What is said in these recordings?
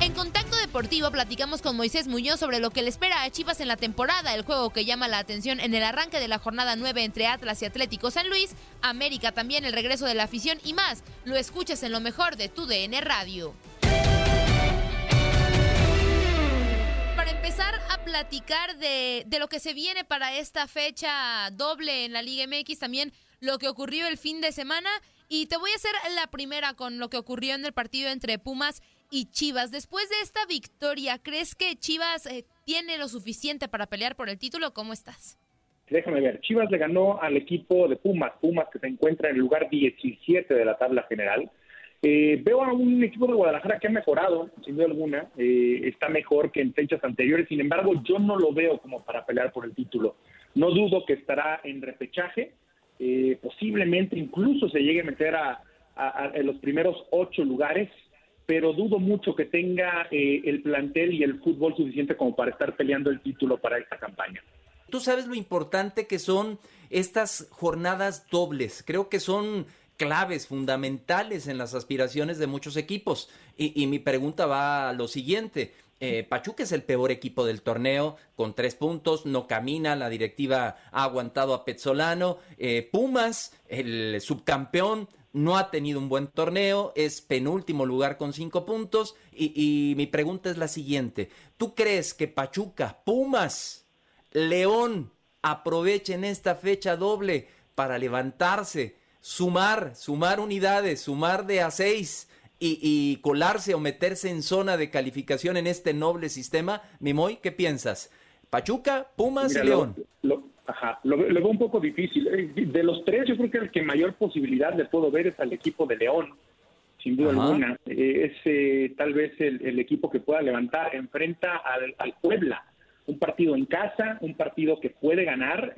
En Contacto Deportivo platicamos con Moisés Muñoz sobre lo que le espera a Chivas en la temporada, el juego que llama la atención en el arranque de la jornada 9 entre Atlas y Atlético San Luis, América también el regreso de la afición y más. Lo escuchas en lo mejor de tu DN Radio. Para empezar a platicar de, de lo que se viene para esta fecha doble en la Liga MX, también lo que ocurrió el fin de semana. Y te voy a hacer la primera con lo que ocurrió en el partido entre Pumas y Chivas. Después de esta victoria, ¿crees que Chivas eh, tiene lo suficiente para pelear por el título? ¿Cómo estás? Déjame ver, Chivas le ganó al equipo de Pumas, Pumas que se encuentra en el lugar 17 de la tabla general. Eh, veo a un equipo de Guadalajara que ha mejorado, sin duda alguna, eh, está mejor que en fechas anteriores, sin embargo yo no lo veo como para pelear por el título. No dudo que estará en repechaje, eh, posiblemente incluso se llegue a meter a, los primeros ocho lugares, pero dudo mucho que tenga eh, el plantel y el fútbol suficiente como para estar peleando el título para esta campaña. Tú sabes lo importante que son estas jornadas dobles. Creo que son claves, fundamentales en las aspiraciones de muchos equipos. Y, y mi pregunta va a lo siguiente. Eh, Pachuca es el peor equipo del torneo, con tres puntos, no camina, la directiva ha aguantado a Petzolano. Eh, Pumas, el subcampeón, no ha tenido un buen torneo, es penúltimo lugar con cinco puntos. Y, y mi pregunta es la siguiente: ¿tú crees que Pachuca, Pumas, León aprovechen esta fecha doble para levantarse, sumar, sumar unidades, sumar de a seis? Y, colarse o meterse en zona de calificación en este noble sistema. Mimoy, ¿qué piensas? Pachuca, Pumas y León. Lo, ajá, lo, veo un poco difícil. Eh, de los tres, yo creo que el que mayor posibilidad le puedo ver es al equipo de León, sin duda alguna. Eh, es eh, tal vez el, equipo que pueda levantar, enfrenta al, al, Puebla. Un partido en casa, un partido que puede ganar,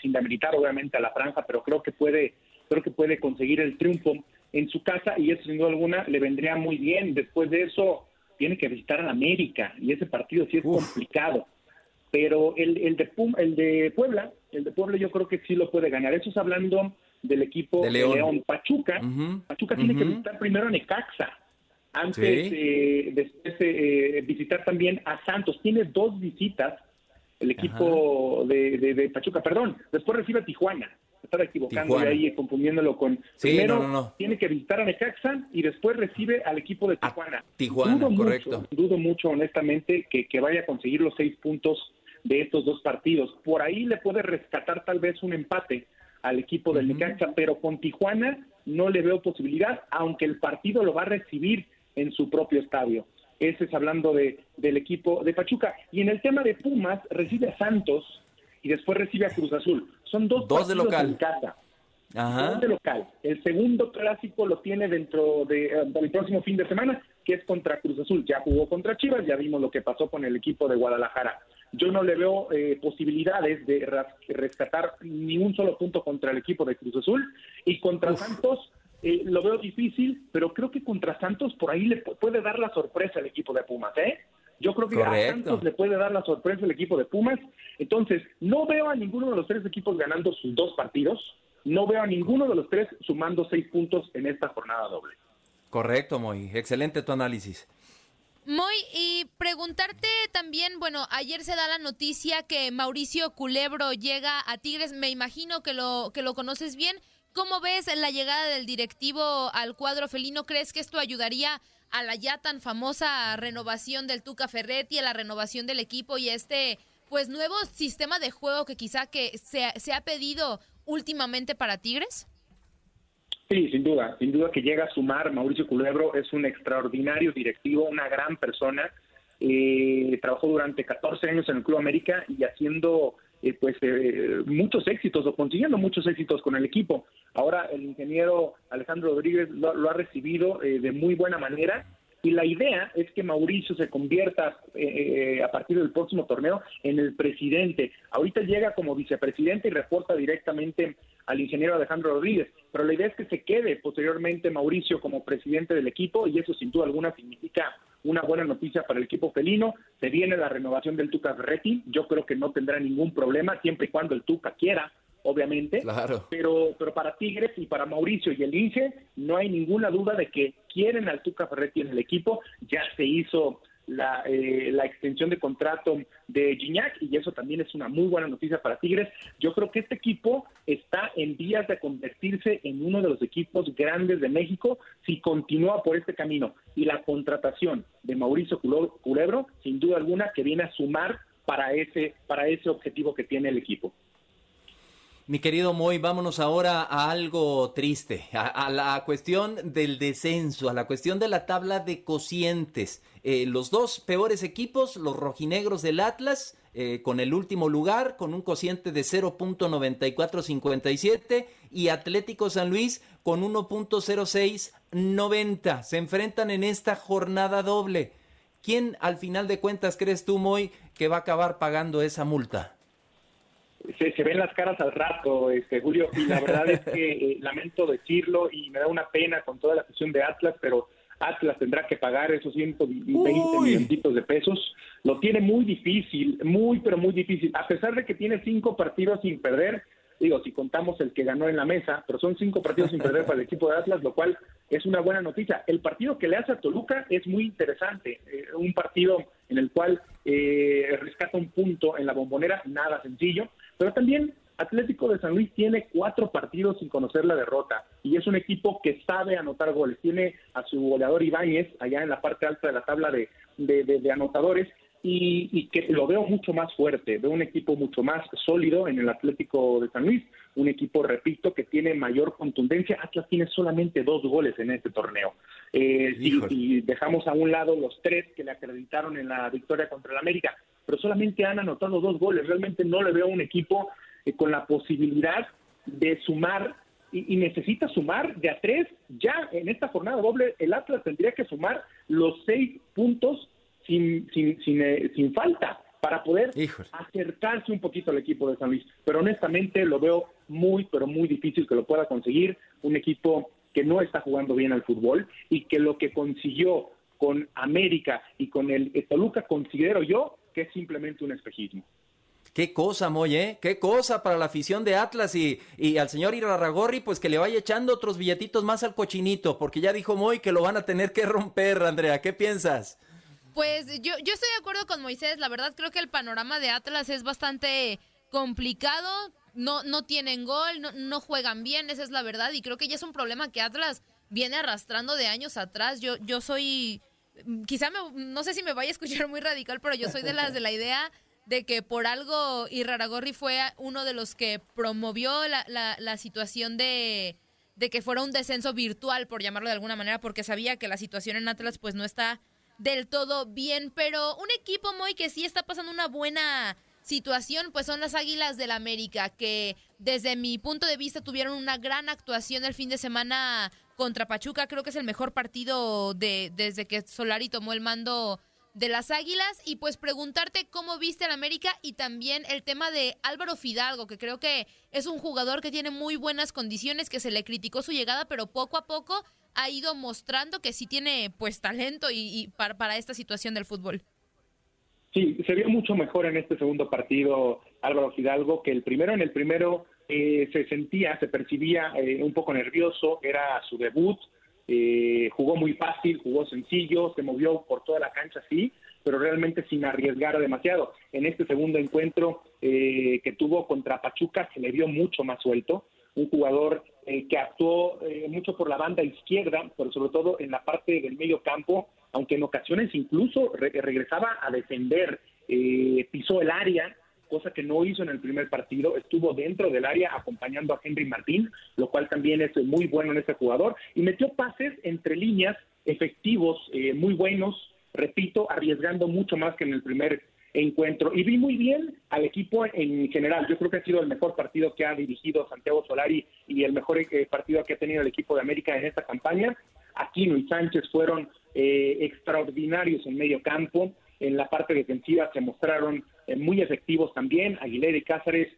sin demeritar obviamente a la franja, pero creo que puede, creo que puede conseguir el triunfo en su casa y eso sin duda alguna le vendría muy bien. Después de eso tiene que visitar a América y ese partido sí es complicado. Pero el, el, de el de Puebla, el de Puebla yo creo que sí lo puede ganar. Eso es hablando del equipo de León. Pachuca, Pachuca tiene que visitar primero a Necaxa antes de después eh, visitar también a Santos. Tiene dos visitas el equipo de, de, Pachuca, perdón, después recibe a Tijuana estar equivocando y ahí confundiéndolo con primero tiene que visitar a Necaxa y después recibe al equipo de Tijuana. Tijuana, dudo correcto. Mucho, dudo mucho honestamente que, que vaya a conseguir los seis puntos de estos dos partidos. Por ahí le puede rescatar tal vez un empate al equipo del Necaxa, pero con Tijuana no le veo posibilidad, aunque el partido lo va a recibir en su propio estadio. Ese es hablando de, del equipo de Pachuca. Y en el tema de Pumas, recibe a Santos, y después recibe a Cruz Azul. Son dos, dos de local. en casa. Dos de local. El segundo clásico lo tiene dentro de, eh, del próximo fin de semana, que es contra Cruz Azul. Ya jugó contra Chivas, ya vimos lo que pasó con el equipo de Guadalajara. Yo no le veo eh, posibilidades de rescatar ni un solo punto contra el equipo de Cruz Azul. Y contra Santos eh, lo veo difícil, pero creo que contra Santos por ahí le puede dar la sorpresa al equipo de Pumas, ¿eh? Yo creo que a Santos le puede dar la sorpresa el equipo de Pumas. Entonces, no veo a ninguno de los tres equipos ganando sus dos partidos. No veo a ninguno de los tres sumando seis puntos en esta jornada doble. Correcto, Moy. Excelente tu análisis. Moy, y preguntarte también, bueno, ayer se da la noticia que Mauricio Culebro llega a Tigres, me imagino que lo, que lo conoces bien. ¿Cómo ves la llegada del directivo al cuadro felino? ¿Crees que esto ayudaría a la ya tan famosa renovación del Tuca Ferretti, a la renovación del equipo y este pues nuevo sistema de juego que quizá que se, se ha pedido últimamente para Tigres? Sí, sin duda, sin duda que llega a sumar. Mauricio Culebro es un extraordinario directivo, una gran persona. Eh, trabajó durante 14 años en el Club América y haciendo eh, pues eh, muchos éxitos o consiguiendo muchos éxitos con el equipo. Ahora el ingeniero Alejandro Rodríguez lo, ha recibido de muy buena manera y la idea es que Mauricio se convierta eh, a partir del próximo torneo en el presidente. Ahorita llega como vicepresidente y reporta directamente al ingeniero Alejandro Rodríguez, pero la idea es que se quede posteriormente Mauricio como presidente del equipo y eso sin duda alguna significa una buena noticia para el equipo felino. Se viene la renovación del Tuca Ferretti. Yo creo que no tendrá ningún problema siempre y cuando el Tuca quiera obviamente. Claro. Pero, pero para Tigres y para Mauricio y el Inge, no hay ninguna duda de que quieren al Tuca Ferretti en el equipo. Ya se hizo la, eh, la extensión de contrato de Gignac y eso también es una muy buena noticia para Tigres. Yo creo que este equipo está en vías de convertirse en uno de los equipos grandes de México si continúa por este camino. Y la contratación de Mauricio Culebro, sin duda alguna, que viene a sumar para ese, para ese objetivo que tiene el equipo. Mi querido Moy, vámonos ahora a algo triste, a, la cuestión del descenso, a la cuestión de la tabla de cocientes. Eh, los dos peores equipos, los rojinegros del Atlas, eh, con el último lugar, con un cociente de 0.9457, y Atlético San Luis con 1.0690. Se enfrentan en esta jornada doble. ¿Quién al final de cuentas crees tú, Moy, que va a acabar pagando esa multa? Se, ven las caras al rato, este, Julio, y la verdad es que eh, lamento decirlo y me da una pena con toda la afición de Atlas, pero Atlas tendrá que pagar esos 120 millones de pesos. Lo tiene muy difícil, muy, pero muy difícil. A pesar de que tiene cinco partidos sin perder, digo, si contamos el que ganó en la mesa, pero son cinco partidos sin perder para el equipo de Atlas, lo cual es una buena noticia. El partido que le hace a Toluca es muy interesante, eh, un partido en el cual eh, rescata un punto en la bombonera, nada sencillo, pero también Atlético de San Luis tiene cuatro partidos sin conocer la derrota y es un equipo que sabe anotar goles. Tiene a su goleador Ibáñez allá en la parte alta de la tabla de, de anotadores y, que lo veo mucho más fuerte, veo un equipo mucho más sólido en el Atlético de San Luis, un equipo, repito, que tiene mayor contundencia. Atlas tiene solamente dos goles en este torneo. Eh, si, dejamos a un lado los tres que le acreditaron en la victoria contra el América, pero solamente han anotado dos goles. Realmente no le veo un equipo eh, con la posibilidad de sumar y, necesita sumar de a tres. Ya en esta jornada doble, el Atlas tendría que sumar los seis puntos sin, sin, sin, eh, sin falta para poder acercarse un poquito al equipo de San Luis. Pero honestamente lo veo muy, pero muy difícil que lo pueda conseguir un equipo que no está jugando bien al fútbol y que lo que consiguió con América y con el Toluca considero yo que es simplemente un espejismo. Qué cosa, Moy, ¿eh? Qué cosa para la afición de Atlas y, y al señor Irarragorri, pues que le vaya echando otros billetitos más al cochinito, porque ya dijo Moy que lo van a tener que romper, Andrea. ¿Qué piensas? Pues yo, yo estoy de acuerdo con Moisés. La verdad creo que el panorama de Atlas es bastante complicado. No, no tienen gol, no, no juegan bien, esa es la verdad. Y creo que ya es un problema que Atlas viene arrastrando de años atrás. Yo, yo soy, quizá no sé si me vaya a escuchar muy radical, pero yo soy de las de la idea de que por algo Iraragorri fue uno de los que promovió la, la, la situación de, de que fuera un descenso virtual, por llamarlo de alguna manera, porque sabía que la situación en Atlas pues no está del todo bien, pero un equipo muy que sí está pasando una buena situación, pues son las Águilas del América, que desde mi punto de vista tuvieron una gran actuación el fin de semana contra Pachuca, creo que es el mejor partido de desde que Solari tomó el mando de las Águilas y pues preguntarte cómo viste al América y también el tema de Álvaro Fidalgo, que creo que es un jugador que tiene muy buenas condiciones, que se le criticó su llegada, pero poco a poco ha ido mostrando que sí tiene pues talento y, para, para, esta situación del fútbol. Sí, se vio mucho mejor en este segundo partido Álvaro Fidalgo que el primero. En el primero eh, se sentía, se percibía eh, un poco nervioso, era su debut, eh, jugó muy fácil, jugó sencillo, se movió por toda la cancha, sí, pero realmente sin arriesgar demasiado. En este segundo encuentro que tuvo contra Pachuca se le vio mucho más suelto, un jugador eh, que actuó eh, mucho por la banda izquierda, pero sobre todo en la parte del medio campo, aunque en ocasiones incluso regresaba a defender, eh, pisó el área, cosa que no hizo en el primer partido, estuvo dentro del área acompañando a Henry Martín, lo cual también es muy bueno en este jugador, y metió pases entre líneas efectivos, muy buenos, repito, arriesgando mucho más que en el primer encuentro. Y vi muy bien al equipo en general. Yo creo que ha sido el mejor partido que ha dirigido Santiago Solari y el mejor eh, partido que ha tenido el equipo de América en esta campaña. Aquino y Sánchez fueron eh, extraordinarios en medio campo. En la parte defensiva se mostraron eh, muy efectivos también. Aguilera y Cáceres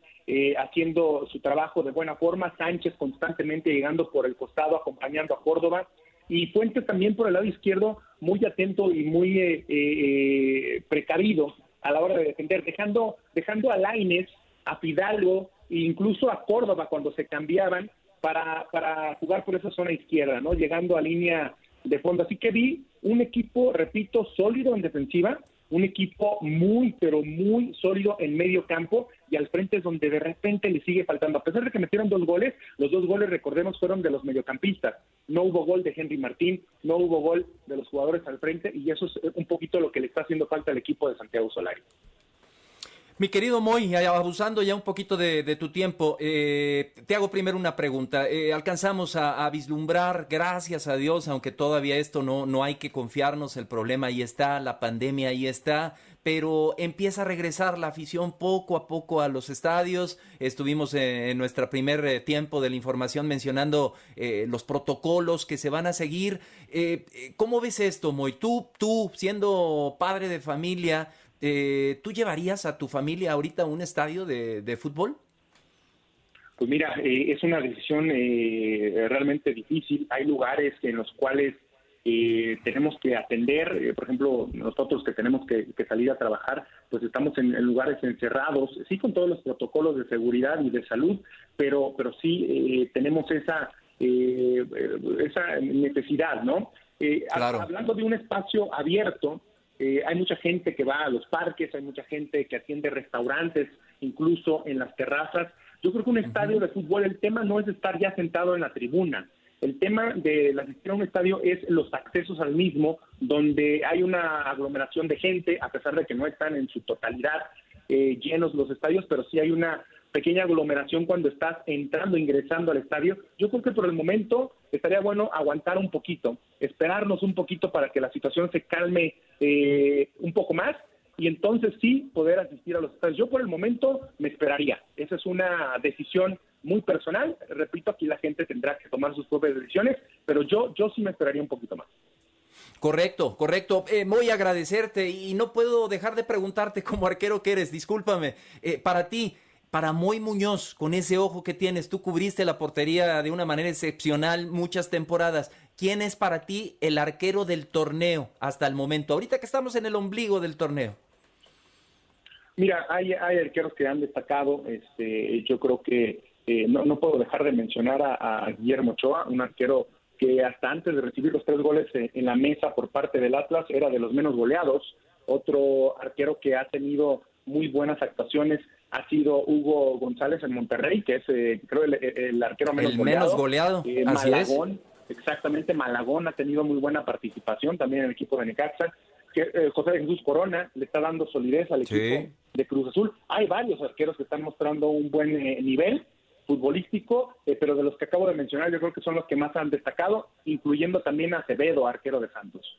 haciendo su trabajo de buena forma. Sánchez constantemente llegando por el costado, acompañando a Córdoba y Fuentes también por el lado izquierdo muy atento y muy eh, eh, precavido a la hora de defender, dejando, dejando a Laines, a Fidalgo e incluso a Córdoba cuando se cambiaban para, para jugar por esa zona izquierda, ¿no? Llegando a línea de fondo. Así que vi un equipo, repito, sólido en defensiva, un equipo muy, pero muy sólido en medio campo y al frente es donde de repente le sigue faltando. A pesar de que metieron dos goles, los dos goles, recordemos, fueron de los mediocampistas. No hubo gol de Henry Martín, no hubo gol de los jugadores al frente y eso es un poquito lo que le está haciendo falta al equipo de Santiago Solari. Mi querido Moy, abusando ya un poquito de, tu tiempo, eh, te hago primero una pregunta. Eh, alcanzamos a, vislumbrar, gracias a Dios, aunque todavía esto no, no hay que confiarnos, el problema ahí está, la pandemia ahí está, pero empieza a regresar la afición poco a poco a los estadios. Estuvimos en, nuestro primer eh, tiempo de la información mencionando los protocolos que se van a seguir. ¿Cómo ves esto, Moy? Tú, tú, siendo padre de familia, eh, ¿tú llevarías a tu familia ahorita a un estadio de, fútbol? Pues mira, eh, es una decisión eh, realmente difícil. Hay lugares en los cuales tenemos que atender, por ejemplo, nosotros que tenemos que, salir a trabajar, pues estamos en, lugares encerrados, sí con todos los protocolos de seguridad y de salud, pero, pero sí tenemos esa, esa necesidad, ¿no? Hablando de un espacio abierto, eh, hay mucha gente que va a los parques, hay mucha gente que atiende restaurantes, incluso en las terrazas. Yo creo que un estadio de fútbol, el tema no es estar ya sentado en la tribuna. El tema de la asistir a un estadio es los accesos al mismo, donde hay una aglomeración de gente, a pesar de que no están en su totalidad eh, llenos los estadios, pero sí hay una pequeña aglomeración cuando estás entrando, ingresando al estadio. Yo creo que por el momento estaría bueno aguantar un poquito, esperarnos un poquito para que la situación se calme eh, un poco más y entonces sí poder asistir a los estadios. Yo por el momento me esperaría. Esa es una decisión muy personal. Repito, aquí la gente tendrá que tomar sus propias decisiones, pero yo, yo sí me esperaría un poquito más. Correcto, correcto. Eh, voy a agradecerte y no puedo dejar de preguntarte como arquero que eres, discúlpame. Eh, para ti, para Moy Muñoz, con ese ojo que tienes, tú cubriste la portería de una manera excepcional muchas temporadas. ¿Quién es para ti el arquero del torneo hasta el momento? Ahorita que estamos en el ombligo del torneo. Mira, hay, arqueros que han destacado. Este, yo creo que eh, no, puedo dejar de mencionar a, Guillermo Ochoa, un arquero que hasta antes de recibir los tres goles en la mesa por parte del Atlas era de los menos goleados. Otro arquero que ha tenido muy buenas actuaciones ha sido Hugo González en Monterrey, que es eh, creo el, arquero menos el goleado. Menos goleado. Eh, Malagón, exactamente, Malagón ha tenido muy buena participación también en el equipo de Necaxa. Que, eh, José Jesús Corona le está dando solidez al equipo de Cruz Azul. Hay varios arqueros que están mostrando un buen nivel futbolístico, pero de los que acabo de mencionar yo creo que son los que más han destacado, incluyendo también a Acevedo, arquero de Santos.